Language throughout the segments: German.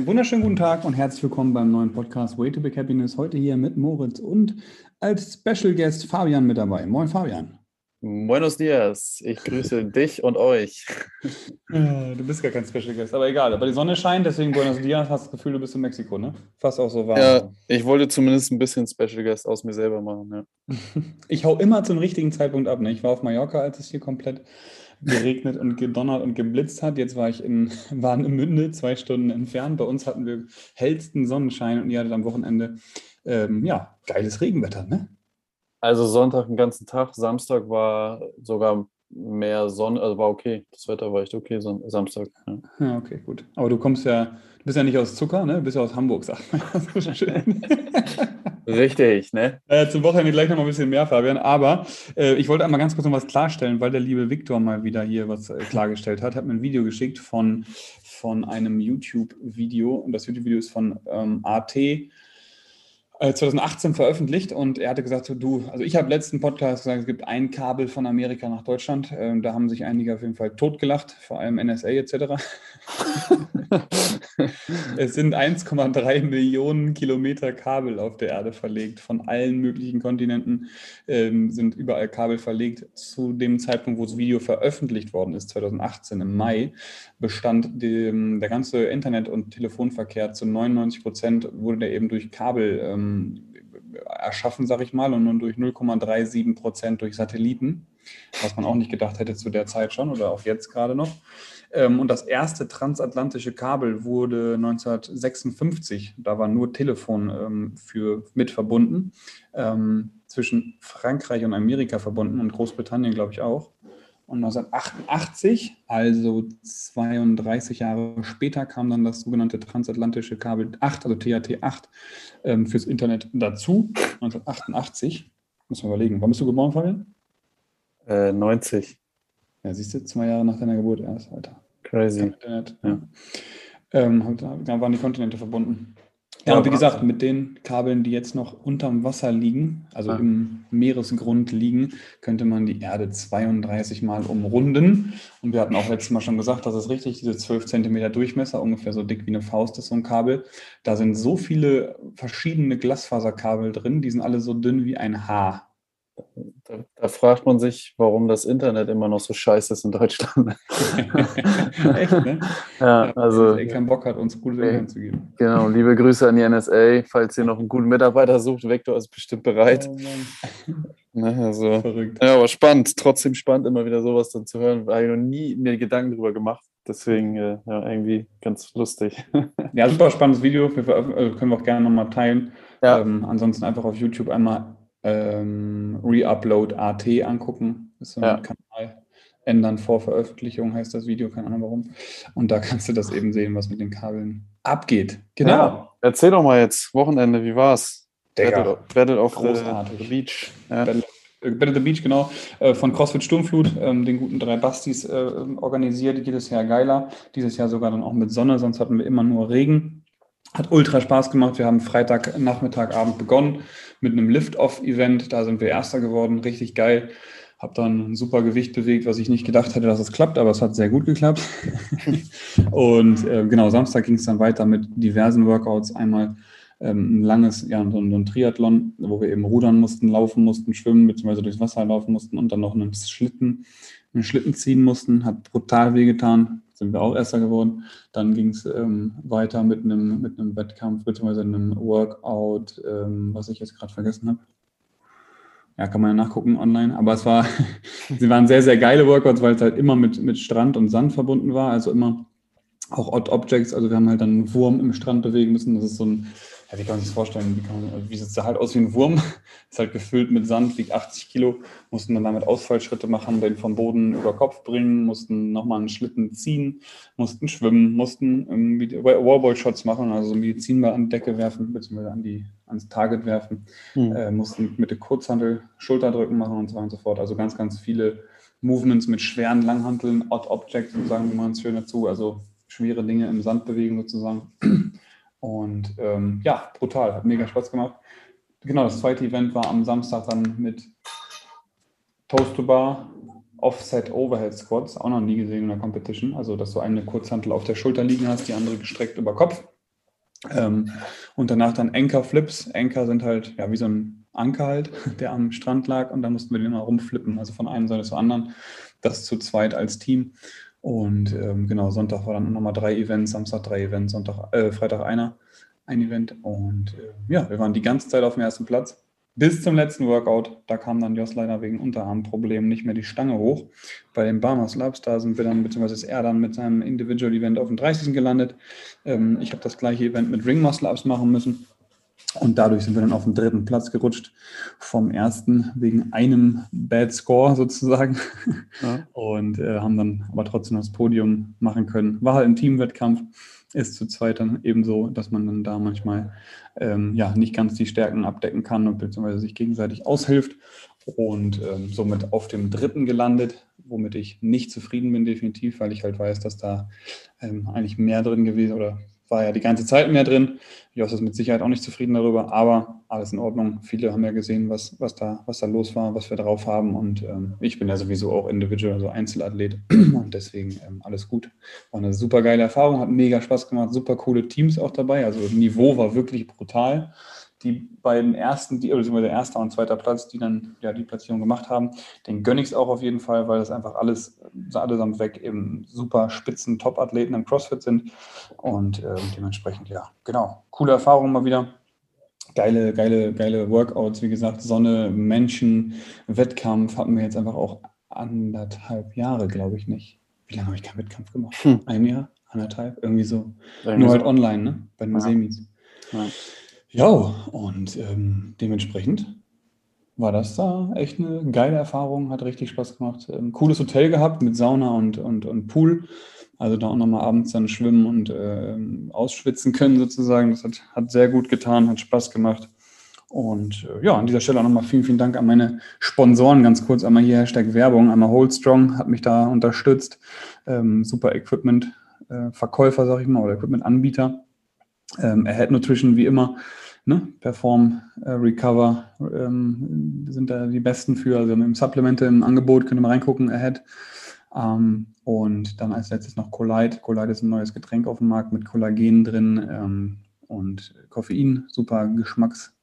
Einen wunderschönen guten Tag und herzlich willkommen beim neuen Podcast Way to Big Happiness. Heute hier mit Moritz und als Special Guest Fabian mit dabei. Moin Fabian. Buenos dias, ich grüße dich und euch. Du bist gar kein Special Guest, aber egal. Aber die Sonne scheint, deswegen Buenos dias, hast das Gefühl, du bist in Mexiko, ne? Fast auch so warm. Ja, ich wollte zumindest ein bisschen Special Guest aus mir selber machen, ja. Ich hau immer zum richtigen Zeitpunkt ab, ne? Ich war auf Mallorca, als es hier komplett geregnet und gedonnert und geblitzt hat. Jetzt war ich in Warnemünde, zwei Stunden entfernt. Bei uns hatten wir hellsten Sonnenschein und ihr hattet am Wochenende, ähm, ja, geiles Regenwetter, ne? Also Sonntag den ganzen Tag, Samstag war sogar mehr Sonne, also war okay. Das Wetter war echt okay, Son Samstag. Ja. ja. okay, gut. Aber du kommst ja, du bist ja nicht aus Zucker, ne? Du bist ja aus Hamburg, sagt man. Richtig, ne? Äh, zum Wochenende gleich noch mal ein bisschen mehr, Fabian. Aber äh, ich wollte einmal ganz kurz noch was klarstellen, weil der liebe Viktor mal wieder hier was äh, klargestellt hat. Hat mir ein Video geschickt von, von einem YouTube-Video. Und das YouTube-Video ist von ähm, AT 2018 äh, veröffentlicht und er hatte gesagt, du, also ich habe letzten Podcast gesagt, es gibt ein Kabel von Amerika nach Deutschland. Ähm, da haben sich einige auf jeden Fall totgelacht, vor allem NSA etc. es sind 1,3 Millionen Kilometer Kabel auf der Erde verlegt. Von allen möglichen Kontinenten ähm, sind überall Kabel verlegt. Zu dem Zeitpunkt, wo das Video veröffentlicht worden ist, 2018 im Mai, bestand dem, der ganze Internet- und Telefonverkehr zu 99 Prozent, wurde der eben durch Kabel ähm, erschaffen, sage ich mal, und nur durch 0,37 Prozent durch Satelliten, was man auch nicht gedacht hätte zu der Zeit schon oder auch jetzt gerade noch. Ähm, und das erste transatlantische Kabel wurde 1956, da war nur Telefon ähm, für, mit verbunden, ähm, zwischen Frankreich und Amerika verbunden und Großbritannien, glaube ich, auch. Und 1988, also 32 Jahre später, kam dann das sogenannte transatlantische Kabel 8, also TAT 8, ähm, fürs Internet dazu. 1988. Muss man überlegen. Wann bist du geboren, Fabian? Äh, 90. Ja, siehst du, zwei Jahre nach deiner Geburt erst, Alter. Crazy. Internet, ja. Ähm, da waren die Kontinente verbunden. Ja, und wie gesagt, mit den Kabeln, die jetzt noch unterm Wasser liegen, also ah. im Meeresgrund liegen, könnte man die Erde 32 Mal umrunden. Und wir hatten auch letztes Mal schon gesagt, das ist richtig, diese 12 Zentimeter Durchmesser, ungefähr so dick wie eine Faust ist so ein Kabel. Da sind so viele verschiedene Glasfaserkabel drin, die sind alle so dünn wie ein Haar. Da, da, fragt man sich, warum das Internet immer noch so scheiße ist in Deutschland. Echt, ne? Ja, also. Dass keinen Bock hat, uns gute Internet zu geben. Genau, liebe Grüße an die NSA. Falls ihr noch einen guten Mitarbeiter sucht, Vector ist bestimmt bereit. Oh ne, also, Verrückt. Ja, aber spannend. Trotzdem spannend, immer wieder sowas dann zu hören. Habe ich noch nie mir Gedanken drüber gemacht. Deswegen äh, ja, irgendwie ganz lustig. ja, super spannendes Video. Wir also können wir auch gerne nochmal teilen. Ja. Ähm, ansonsten einfach auf YouTube einmal ähm, Reupload AT angucken. Das ist so ein ja. Kanal. Ändern vor Veröffentlichung heißt das Video, keine Ahnung warum. Und da kannst du das eben sehen, was mit den Kabeln abgeht. Genau. Ja, erzähl doch mal jetzt, Wochenende, wie war's? Battle, Battle of Großartig. the Beach. Ja. Battle, äh, Battle the Beach, genau, äh, von CrossFit Sturmflut, ähm, den guten drei Bastis äh, organisiert, jedes Jahr geiler. Dieses Jahr sogar dann auch mit Sonne, sonst hatten wir immer nur Regen. Hat ultra Spaß gemacht. Wir haben Freitag, Nachmittag, Abend begonnen mit einem Lift-Off-Event. Da sind wir Erster geworden. Richtig geil. Habe dann ein super Gewicht bewegt, was ich nicht gedacht hätte, dass es klappt, aber es hat sehr gut geklappt. und äh, genau, Samstag ging es dann weiter mit diversen Workouts. Einmal ähm, ein langes, ja, so ein, Triathlon, wo wir eben rudern mussten, laufen mussten, schwimmen, beziehungsweise durchs Wasser laufen mussten und dann noch einen Schlitten, einen Schlitten ziehen mussten. Hat brutal wehgetan sind wir auch Erster geworden. Dann ging es ähm, weiter mit einem, mit Wettkampf beziehungsweise einem Workout, ähm, was ich jetzt gerade vergessen habe. Ja, kann man ja nachgucken online. Aber es war, sie waren sehr, sehr geile Workouts, weil es halt immer mit, mit Strand und Sand verbunden war. Also immer auch Odd Objects. Also wir haben halt dann einen Wurm im Strand bewegen müssen. Das ist so ein ja, wie kann man sich das vorstellen? Wie, man, wie sieht es da halt aus wie ein Wurm? Ist halt gefüllt mit Sand, wiegt 80 Kilo, mussten dann damit Ausfallschritte machen, den vom Boden über Kopf bringen, mussten nochmal einen Schlitten ziehen, mussten schwimmen, mussten ähm, Wallball-Shots machen, also Medizinball an die Decke werfen, beziehungsweise an die, ans Target werfen, mhm. äh, mussten mit der Kurzhantel Schulterdrücken machen und so weiter und so fort. Also ganz, ganz viele Movements mit schweren Langhanteln, Odd Objects, sagen wir mal schön dazu, also schwere Dinge im Sand bewegen sozusagen. Und ähm, ja, brutal, hat mega Spaß gemacht. Genau, das zweite Event war am Samstag dann mit Toast to Bar, Offset Overhead Squats, auch noch nie gesehen in der Competition. Also, dass du eine Kurzhantel auf der Schulter liegen hast, die andere gestreckt über Kopf. Ähm, und danach dann Anchor-Flips. Anchor sind halt ja wie so ein Anker halt, der am Strand lag und da mussten wir den immer rumflippen, also von einer Seite zur anderen. Das zu zweit als Team. Und ähm, genau, Sonntag war dann nochmal drei Events, Samstag drei Events, Sonntag, äh, Freitag einer, ein Event. Und äh, ja, wir waren die ganze Zeit auf dem ersten Platz. Bis zum letzten Workout, da kam dann Jos leider wegen Unterarmproblemen nicht mehr die Stange hoch. Bei den Barmers da sind wir dann, beziehungsweise ist er dann mit seinem Individual Event auf dem 30. gelandet. Ähm, ich habe das gleiche Event mit Ring Muscle Ups machen müssen. Und dadurch sind wir dann auf den dritten Platz gerutscht vom ersten wegen einem Bad Score sozusagen. Ja. Und äh, haben dann aber trotzdem das Podium machen können. War halt ein Teamwettkampf, ist zu zweit dann ebenso, dass man dann da manchmal ähm, ja nicht ganz die Stärken abdecken kann und beziehungsweise sich gegenseitig aushilft. Und ähm, somit auf dem dritten gelandet, womit ich nicht zufrieden bin, definitiv, weil ich halt weiß, dass da ähm, eigentlich mehr drin gewesen oder war ja die ganze Zeit mehr drin. Jos ist mit Sicherheit auch nicht zufrieden darüber, aber alles in Ordnung. Viele haben ja gesehen, was, was, da, was da los war, was wir drauf haben. Und ähm, ich bin ja sowieso auch Individual, also Einzelathlet. Und deswegen ähm, alles gut. War eine super geile Erfahrung, hat mega Spaß gemacht, super coole Teams auch dabei. Also Niveau war wirklich brutal die beiden ersten, die, oder der erster und zweiter Platz, die dann ja die Platzierung gemacht haben, den gönne ich es auch auf jeden Fall, weil das einfach alles, allesamt weg eben super spitzen Top-Athleten im CrossFit sind. Und äh, dementsprechend, ja, genau, coole Erfahrung mal wieder. Geile, geile, geile Workouts, wie gesagt, Sonne, Menschen, Wettkampf hatten wir jetzt einfach auch anderthalb Jahre, glaube ich nicht. Wie lange habe ich keinen Wettkampf gemacht? Hm. Ein Jahr? Anderthalb? Irgendwie so. Irgendwie Nur halt online, ne? Bei den ja. Semis. Ja. Ja, und ähm, dementsprechend war das da echt eine geile Erfahrung, hat richtig Spaß gemacht. Ähm, cooles Hotel gehabt mit Sauna und, und, und Pool. Also da auch nochmal abends dann schwimmen und äh, ausschwitzen können sozusagen. Das hat, hat sehr gut getan, hat Spaß gemacht. Und äh, ja, an dieser Stelle auch nochmal vielen, vielen Dank an meine Sponsoren. Ganz kurz einmal hier Hashtag Werbung. Einmal Holdstrong hat mich da unterstützt. Ähm, super Equipment, äh, Verkäufer, sag ich mal, oder Equipment-Anbieter. Ähm, Ahead Nutrition wie immer ne, Perform, äh, Recover ähm, sind da die besten für. Also im Supplemente im Angebot könnt ihr mal reingucken, Ahead. Ähm, und dann als letztes noch Collide. Collide ist ein neues Getränk auf dem Markt mit Kollagen drin ähm, und Koffein, super Geschmacks,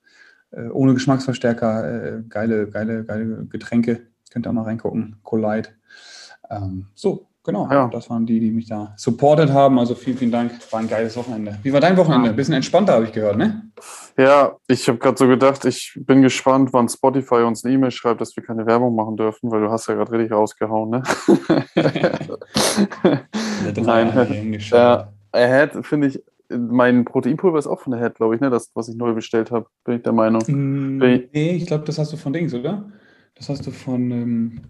äh, ohne Geschmacksverstärker, äh, geile, geile, geile Getränke. Könnt ihr mal reingucken, Collide. Ähm, so, Genau, ja. das waren die, die mich da supportet haben. Also vielen, vielen Dank. War ein geiles Wochenende. Wie war dein Wochenende? Ein bisschen entspannter, habe ich gehört, ne? Ja, ich habe gerade so gedacht, ich bin gespannt, wann Spotify uns eine E-Mail schreibt, dass wir keine Werbung machen dürfen, weil du hast ja gerade richtig rausgehauen, ne? Nein, ja, Ahead finde ich, mein Proteinpulver ist auch von Ahead, glaube ich, ne? Das, was ich neu bestellt habe, bin ich der Meinung. Mm, nee, ich glaube, das hast du von Dings, oder? Das hast du von ähm,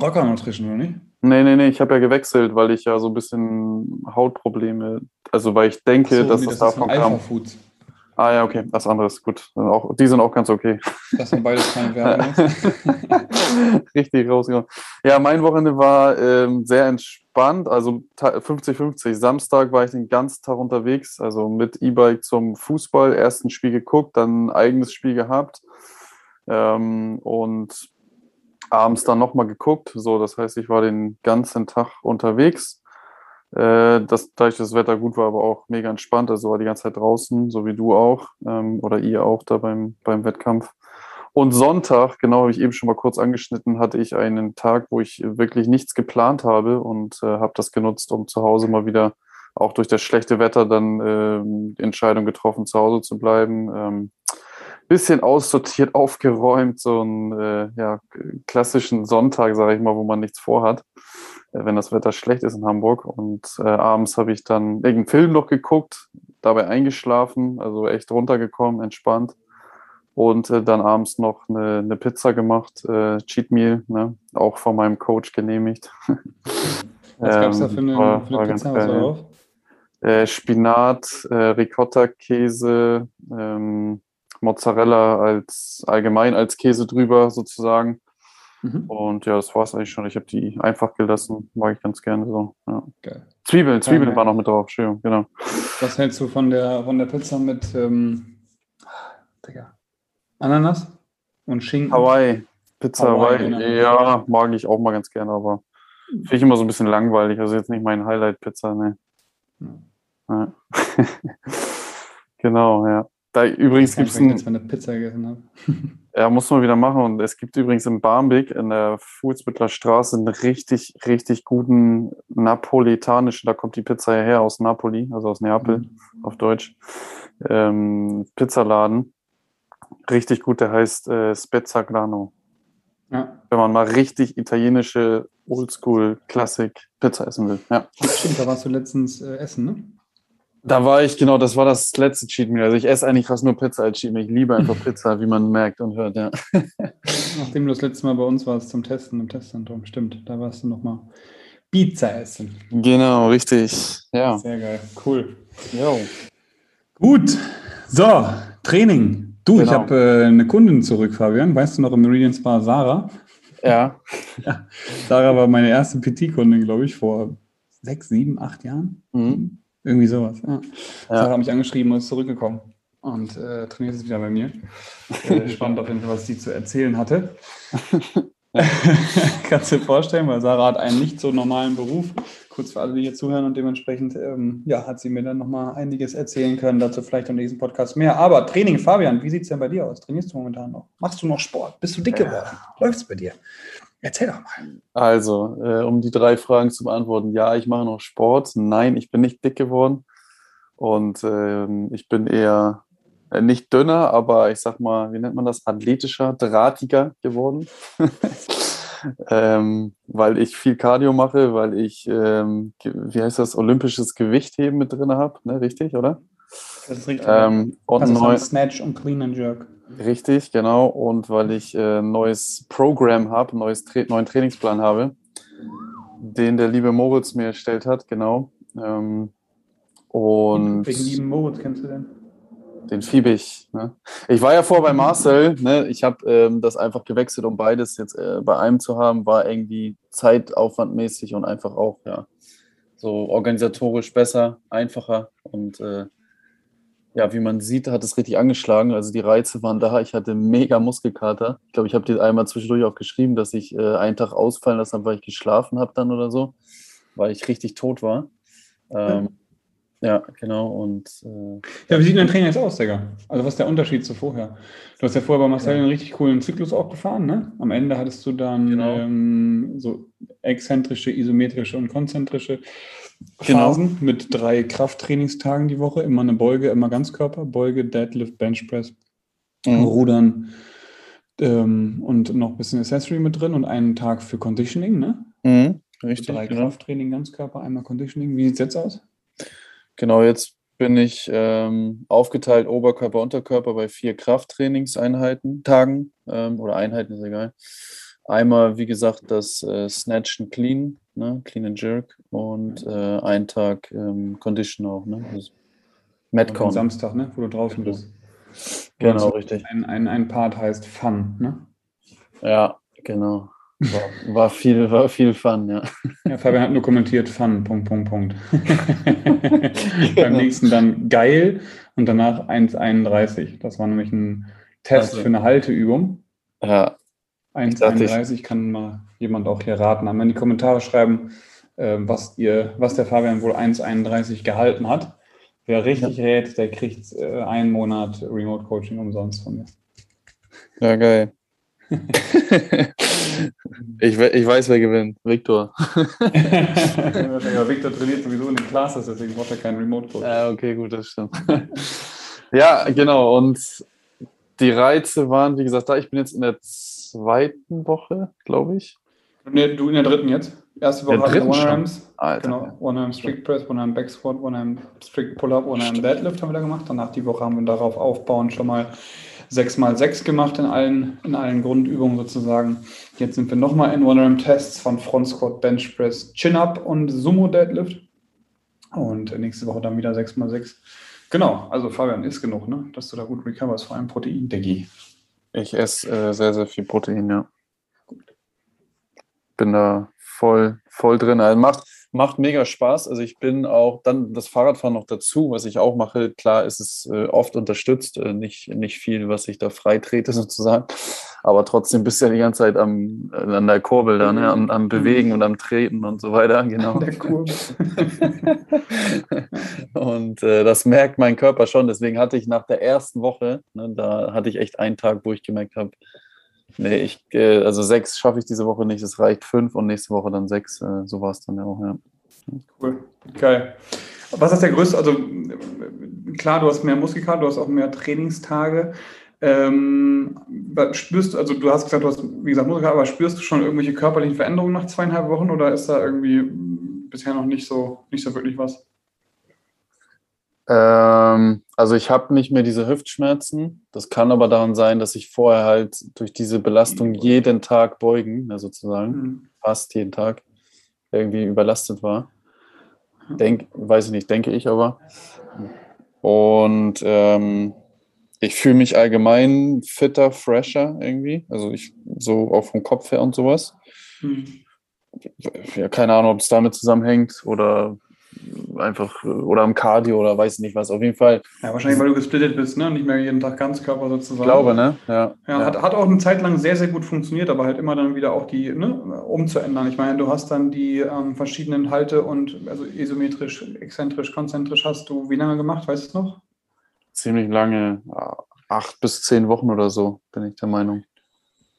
Rocker Nutrition, oder nicht? Nee, nee, nee, ich habe ja gewechselt, weil ich ja so ein bisschen Hautprobleme, also weil ich denke, so, dass nee, das, das davon kam. Foods. Ah ja, okay, das andere ist gut. Auch, die sind auch ganz okay. Das sind beides keine Werbung. Richtig rausgekommen. Ja, mein Wochenende war ähm, sehr entspannt, also 50-50. Samstag war ich den ganzen Tag unterwegs, also mit E-Bike zum Fußball, ersten Spiel geguckt, dann ein eigenes Spiel gehabt. Ähm, und abends dann nochmal geguckt. So, das heißt, ich war den ganzen Tag unterwegs. Äh, das, dadurch, dass das Wetter gut war, aber auch mega entspannt. Also war die ganze Zeit draußen, so wie du auch ähm, oder ihr auch da beim, beim Wettkampf. Und Sonntag, genau, habe ich eben schon mal kurz angeschnitten, hatte ich einen Tag, wo ich wirklich nichts geplant habe und äh, habe das genutzt, um zu Hause mal wieder auch durch das schlechte Wetter dann äh, die Entscheidung getroffen, zu Hause zu bleiben. Ähm, bisschen aussortiert, aufgeräumt, so einen äh, ja, klassischen Sonntag, sage ich mal, wo man nichts vorhat, äh, wenn das Wetter schlecht ist in Hamburg. Und äh, abends habe ich dann irgendeinen Film noch geguckt, dabei eingeschlafen, also echt runtergekommen, entspannt. Und äh, dann abends noch eine, eine Pizza gemacht, äh, Cheat Meal, ne? auch von meinem Coach genehmigt. Was gab es da für eine, war, für eine Pizza? War drauf? Äh, Spinat, äh, Ricotta-Käse, ähm, Mozzarella als allgemein als Käse drüber sozusagen. Mhm. Und ja, das war es eigentlich schon. Ich habe die einfach gelassen. Mag ich ganz gerne so. Ja. Geil. Zwiebeln, Zwiebeln Geil, waren noch mit drauf. Entschuldigung, genau. Was hältst du von der, von der Pizza mit ähm, Digga. Ananas und Schinken? Hawaii. Pizza Hawaii. Hawaii. Genau. Ja, mag ich auch mal ganz gerne, aber finde ich immer so ein bisschen langweilig. Also jetzt nicht mein Highlight-Pizza, ne. Ja. Ja. Genau, ja. Da übrigens gibt es ein, eine Pizza gegessen habe. ja, muss man wieder machen. Und es gibt übrigens in Barmbek in der Fuhlsbüttler Straße einen richtig, richtig guten napolitanischen, da kommt die Pizza her aus Napoli, also aus Neapel mhm. auf Deutsch, ähm, Pizzaladen. Richtig gut, der heißt äh, Spezzagrano. Ja. Wenn man mal richtig italienische Oldschool Classic Pizza essen will. Ja. Stimmt, da warst du letztens äh, essen, ne? Da war ich, genau, das war das letzte Cheat Meal. Also ich esse eigentlich fast nur Pizza als Cheat Meal. Ich liebe einfach Pizza, wie man merkt und hört, ja. Nachdem du das letzte Mal bei uns warst zum Testen im Testzentrum, stimmt, da warst du nochmal Pizza essen. Genau, richtig. Ja. Sehr geil, cool. Jo. Gut, so, Training. Du, genau. ich habe äh, eine Kundin zurück, Fabian. Weißt du noch im Meridian Spa Sarah? Ja. ja. Sarah war meine erste PT-Kundin, glaube ich, vor sechs, sieben, acht Jahren. Mhm. Irgendwie sowas. Ja. Sarah hat mich angeschrieben und ist zurückgekommen und äh, trainiert jetzt wieder bei mir. Äh, spannend auf jeden Fall, was sie zu erzählen hatte. Kannst du dir vorstellen, weil Sarah hat einen nicht so normalen Beruf. Kurz für alle, die hier zuhören und dementsprechend ähm, ja, hat sie mir dann nochmal einiges erzählen können. Dazu vielleicht im nächsten Podcast mehr. Aber Training, Fabian, wie sieht es denn bei dir aus? Trainierst du momentan noch? Machst du noch Sport? Bist du dick geworden? Läuft es bei dir? Erzähl doch mal. Also, äh, um die drei Fragen zu beantworten. Ja, ich mache noch Sport. Nein, ich bin nicht dick geworden. Und ähm, ich bin eher äh, nicht dünner, aber ich sag mal, wie nennt man das? Athletischer, drahtiger geworden. ähm, weil ich viel Cardio mache, weil ich, ähm, wie heißt das, olympisches Gewichtheben mit drin habe, ne? richtig, oder? Das ist richtig. Ähm, und also neu Snatch und Clean and Jerk. Richtig, genau. Und weil ich ein äh, neues Programm habe, neues Tra neuen Trainingsplan habe, den der liebe Moritz mir erstellt hat, genau. Ähm, und Welchen lieben Moritz kennst du denn? Den Fiebig. Ne? Ich war ja vor bei Marcel. Ne? Ich habe ähm, das einfach gewechselt, um beides jetzt äh, bei einem zu haben. War irgendwie zeitaufwandmäßig und einfach auch, ja, so organisatorisch besser, einfacher und äh, ja, wie man sieht, hat es richtig angeschlagen. Also die Reize waren da. Ich hatte mega Muskelkater. Ich glaube, ich habe dir einmal zwischendurch auch geschrieben, dass ich äh, einen Tag ausfallen lassen habe, weil ich geschlafen habe dann oder so, weil ich richtig tot war. Ähm, ja, genau. Und, äh, ja, wie sieht dein Training jetzt aus, Digga? Also, was ist der Unterschied zu vorher? Du hast ja vorher bei Marcel ja. einen richtig coolen Zyklus auch gefahren, ne? Am Ende hattest du dann genau. ähm, so exzentrische, isometrische und konzentrische. Phasen genau. mit drei Krafttrainingstagen die Woche, immer eine Beuge, immer Ganzkörper, Beuge, Deadlift, Benchpress, mhm. Rudern ähm, und noch ein bisschen Accessory mit drin und einen Tag für Conditioning, ne? Mhm. Richtig. drei genau. Krafttraining, Ganzkörper, einmal Conditioning. Wie sieht es jetzt aus? Genau, jetzt bin ich ähm, aufgeteilt Oberkörper, Unterkörper bei vier Krafttrainingseinheiten, Tagen ähm, oder Einheiten, ist egal. Einmal, wie gesagt, das äh, Snatch and Clean, ne? Clean and Jerk und äh, einen Tag ähm, Condition auch, ne? Metcon. Samstag, ne? Wo du draußen bist. Genau, also richtig. Ein, ein, ein Part heißt Fun, ne? Ja, genau. War, war, viel, war viel Fun, ja. Ja, Fabian hat nur kommentiert Fun, Punkt, Punkt, Punkt. genau. Beim nächsten dann geil und danach 1,31. Das war nämlich ein Test also, für eine Halteübung. Ja, 1,31 kann mal jemand auch hier raten. Einmal in die Kommentare schreiben, äh, was, ihr, was der Fabian wohl 1,31 gehalten hat. Wer richtig ja. rät, der kriegt äh, einen Monat Remote Coaching umsonst von mir. Ja, geil. ich, ich weiß, wer gewinnt. Viktor. ja, Viktor trainiert sowieso in den Classes, deswegen braucht er keinen Remote Coach. Ja, okay, gut, das stimmt. ja, genau. Und die Reize waren, wie gesagt, da. Ich bin jetzt in der zweiten Woche, glaube ich. Nee, du in der dritten jetzt. Erste Woche hatten wir One Arms. Alter, genau, One Arm Strict Press, One Arm Back Squat, One Arm Strict Pull-Up, One Arm Deadlift haben wir da gemacht. Danach die Woche haben wir darauf aufbauend schon mal 6x6 gemacht in allen, in allen Grundübungen sozusagen. Jetzt sind wir nochmal in One Arm Tests von Front Squat, Bench Press, Chin Up und Sumo Deadlift. Und nächste Woche dann wieder 6x6. Genau, also Fabian, ist genug, ne? dass du da gut recoverst, vor allem Protein, Diggi. Ich esse äh, sehr, sehr viel Protein, ja. Bin da voll, voll drin. Also macht, macht mega Spaß. Also ich bin auch dann das Fahrradfahren noch dazu, was ich auch mache. Klar ist es äh, oft unterstützt, äh, nicht, nicht viel, was ich da frei trete sozusagen. Aber trotzdem bist du ja die ganze Zeit am, äh, an der Kurbel da, ne? am, am Bewegen und am Treten und so weiter. Genau. An der Kurbel. und äh, das merkt mein Körper schon. Deswegen hatte ich nach der ersten Woche, ne, da hatte ich echt einen Tag, wo ich gemerkt habe, nee, ich, äh, also sechs schaffe ich diese Woche nicht, es reicht fünf und nächste Woche dann sechs. Äh, so war es dann ja auch, ja. Cool, geil. Was ist der größte, also klar, du hast mehr Muskelkater, du hast auch mehr Trainingstage. Ähm, spürst du, also du hast gesagt, du hast, wie gesagt, Muskelkater, aber spürst du schon irgendwelche körperlichen Veränderungen nach zweieinhalb Wochen oder ist da irgendwie bisher noch nicht so, nicht so wirklich was? Ähm, also ich habe nicht mehr diese Hüftschmerzen. Das kann aber daran sein, dass ich vorher halt durch diese Belastung jeden Tag beugen, ja, sozusagen, mhm. fast jeden Tag, irgendwie überlastet war. Denk, weiß ich nicht, denke ich aber. Und ähm, ich fühle mich allgemein fitter, fresher irgendwie. Also ich so auch vom Kopf her und sowas. Hm. Ja, keine Ahnung, ob es damit zusammenhängt oder einfach oder am Cardio oder weiß nicht was. Auf jeden Fall. Ja, wahrscheinlich, weil du gesplittet bist, ne? Nicht mehr jeden Tag Ganzkörper sozusagen. Ich glaube, ne? Ja. ja, ja. Hat, hat auch eine Zeit lang sehr, sehr gut funktioniert, aber halt immer dann wieder auch die, ne, umzuändern. Ich meine, du hast dann die ähm, verschiedenen Halte und also isometrisch, exzentrisch, konzentrisch hast du wie lange gemacht, weißt du es noch? Ziemlich lange, acht bis zehn Wochen oder so, bin ich der Meinung.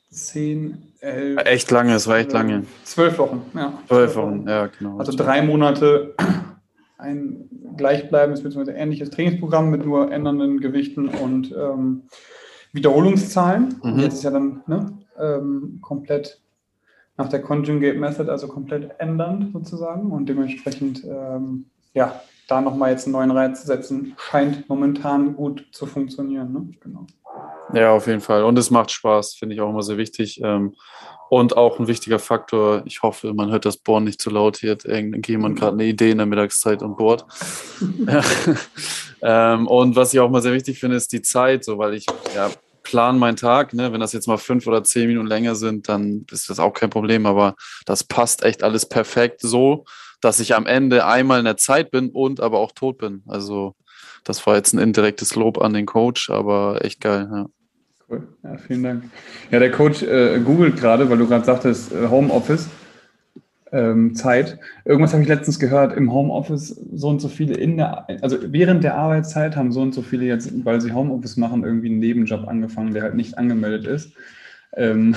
Zehn, elf. Echt lange, es war echt lange. Zwölf Wochen, ja. Zwölf Wochen, ja, genau. Also drei Monate ein gleichbleibendes bzw. ähnliches Trainingsprogramm mit nur ändernden Gewichten und ähm, Wiederholungszahlen. Mhm. Jetzt ist ja dann ne, ähm, komplett nach der Conjugate Method, also komplett ändernd sozusagen und dementsprechend ähm, ja, da nochmal jetzt einen neuen Reiz zu setzen, scheint momentan gut zu funktionieren. Ne? Genau. Ja, auf jeden Fall. Und es macht Spaß, finde ich auch immer sehr wichtig. Ähm, und auch ein wichtiger Faktor, ich hoffe, man hört das Bohren nicht zu laut hier, hat irgendjemand gerade eine Idee in der Mittagszeit und bohrt. ähm, und was ich auch mal sehr wichtig finde, ist die Zeit, so weil ich ja, plan meinen Tag. Ne? Wenn das jetzt mal fünf oder zehn Minuten länger sind, dann ist das auch kein Problem. Aber das passt echt alles perfekt so, dass ich am Ende einmal in der Zeit bin und aber auch tot bin. Also das war jetzt ein indirektes Lob an den Coach, aber echt geil. Ja. Cool, ja, vielen Dank. Ja, der Coach äh, googelt gerade, weil du gerade sagtest, äh, Homeoffice. Ähm, Zeit. Irgendwas habe ich letztens gehört, im Homeoffice so und so viele in der, also während der Arbeitszeit haben so und so viele jetzt, weil sie Homeoffice machen, irgendwie einen Nebenjob angefangen, der halt nicht angemeldet ist. Ähm,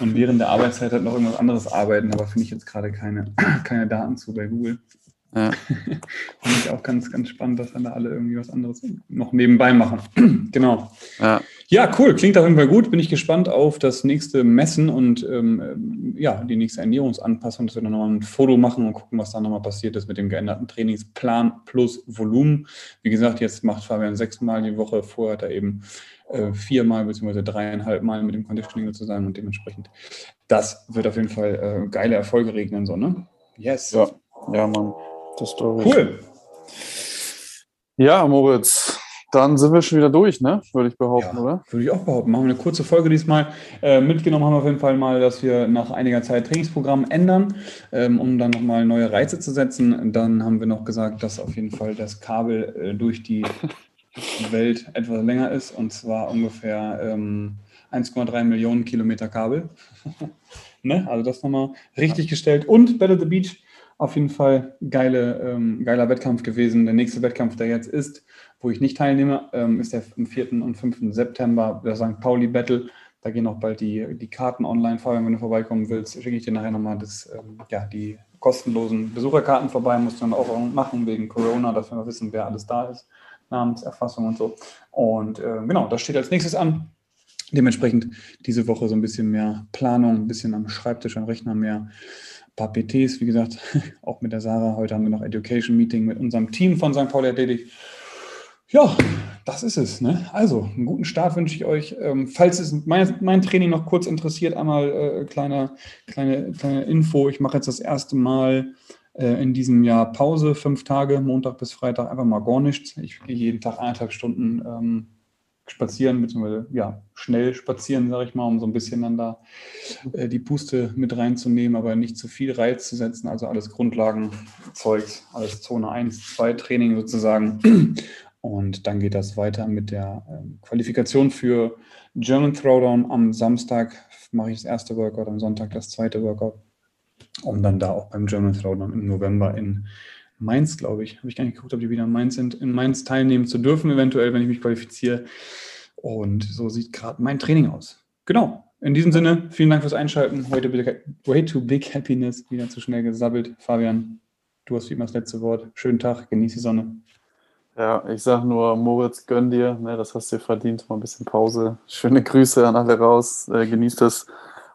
und während der Arbeitszeit halt noch irgendwas anderes arbeiten, aber finde ich jetzt gerade keine, keine Daten zu bei Google. Ja. Finde ich auch ganz, ganz spannend, dass dann da alle irgendwie was anderes noch nebenbei machen. genau. Ja. ja, cool. Klingt auf jeden Fall gut. Bin ich gespannt auf das nächste Messen und ähm, ja, die nächste Ernährungsanpassung, dass wir dann nochmal ein Foto machen und gucken, was da nochmal passiert ist mit dem geänderten Trainingsplan plus Volumen. Wie gesagt, jetzt macht Fabian sechsmal die Woche. Vorher hat er eben äh, viermal bzw. dreieinhalb Mal mit dem Conditioning sozusagen und dementsprechend. Das wird auf jeden Fall äh, geile Erfolge regnen, so, ne? Yes. Ja, ja, Mann. Das cool. Ja, Moritz, dann sind wir schon wieder durch, ne? Würde ich behaupten, ja, oder? Würde ich auch behaupten. Machen wir eine kurze Folge diesmal. Äh, mitgenommen haben wir auf jeden Fall mal, dass wir nach einiger Zeit Trainingsprogramm ändern, ähm, um dann nochmal neue Reize zu setzen. Dann haben wir noch gesagt, dass auf jeden Fall das Kabel äh, durch die Welt etwas länger ist und zwar ungefähr ähm, 1,3 Millionen Kilometer Kabel. ne? Also das nochmal richtig gestellt. Und Battle the Beach auf jeden Fall geile, ähm, geiler Wettkampf gewesen. Der nächste Wettkampf, der jetzt ist, wo ich nicht teilnehme, ähm, ist der am 4. und 5. September, der St. Pauli Battle. Da gehen auch bald die, die Karten online. Fabian, wenn du vorbeikommen willst, schicke ich dir nachher nochmal das, ähm, ja, die kostenlosen Besucherkarten vorbei. Musst du dann auch machen wegen Corona, dass wir wissen, wer alles da ist. Namenserfassung und so. Und äh, genau, das steht als nächstes an. Dementsprechend diese Woche so ein bisschen mehr Planung, ein bisschen am Schreibtisch, am Rechner mehr paar PTs, wie gesagt, auch mit der Sarah. Heute haben wir noch Education Meeting mit unserem Team von St. Pauli Athletik. Ja, das ist es. Ne? Also, einen guten Start wünsche ich euch. Ähm, falls es mein, mein, Training noch kurz interessiert, einmal äh, kleine, kleine, kleine Info. Ich mache jetzt das erste Mal äh, in diesem Jahr Pause, fünf Tage, Montag bis Freitag, einfach mal gar nichts. Ich gehe jeden Tag eineinhalb Stunden ähm, spazieren, beziehungsweise ja, schnell spazieren, sage ich mal, um so ein bisschen dann da äh, die Puste mit reinzunehmen, aber nicht zu viel Reiz zu setzen. Also alles Grundlagenzeug, alles Zone 1, 2 Training sozusagen. Und dann geht das weiter mit der ähm, Qualifikation für German Throwdown am Samstag mache ich das erste Workout, am Sonntag das zweite Workout, um dann da auch beim German Throwdown im November in Mainz, glaube ich, habe ich gar nicht geguckt, ob die wieder in Mainz sind, in Mainz teilnehmen zu dürfen, eventuell, wenn ich mich qualifiziere. Und so sieht gerade mein Training aus. Genau. In diesem Sinne, vielen Dank fürs Einschalten. Heute Way to Big Happiness, wieder zu schnell gesabbelt. Fabian, du hast wie immer das letzte Wort. Schönen Tag, genieß die Sonne. Ja, ich sage nur, Moritz, gönn dir, ne, das hast du dir verdient, mal ein bisschen Pause. Schöne Grüße an alle raus, äh, genießt das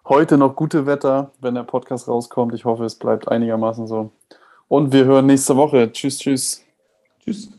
heute noch gute Wetter, wenn der Podcast rauskommt. Ich hoffe, es bleibt einigermaßen so. Und wir hören nächste Woche. Tschüss, tschüss. Tschüss.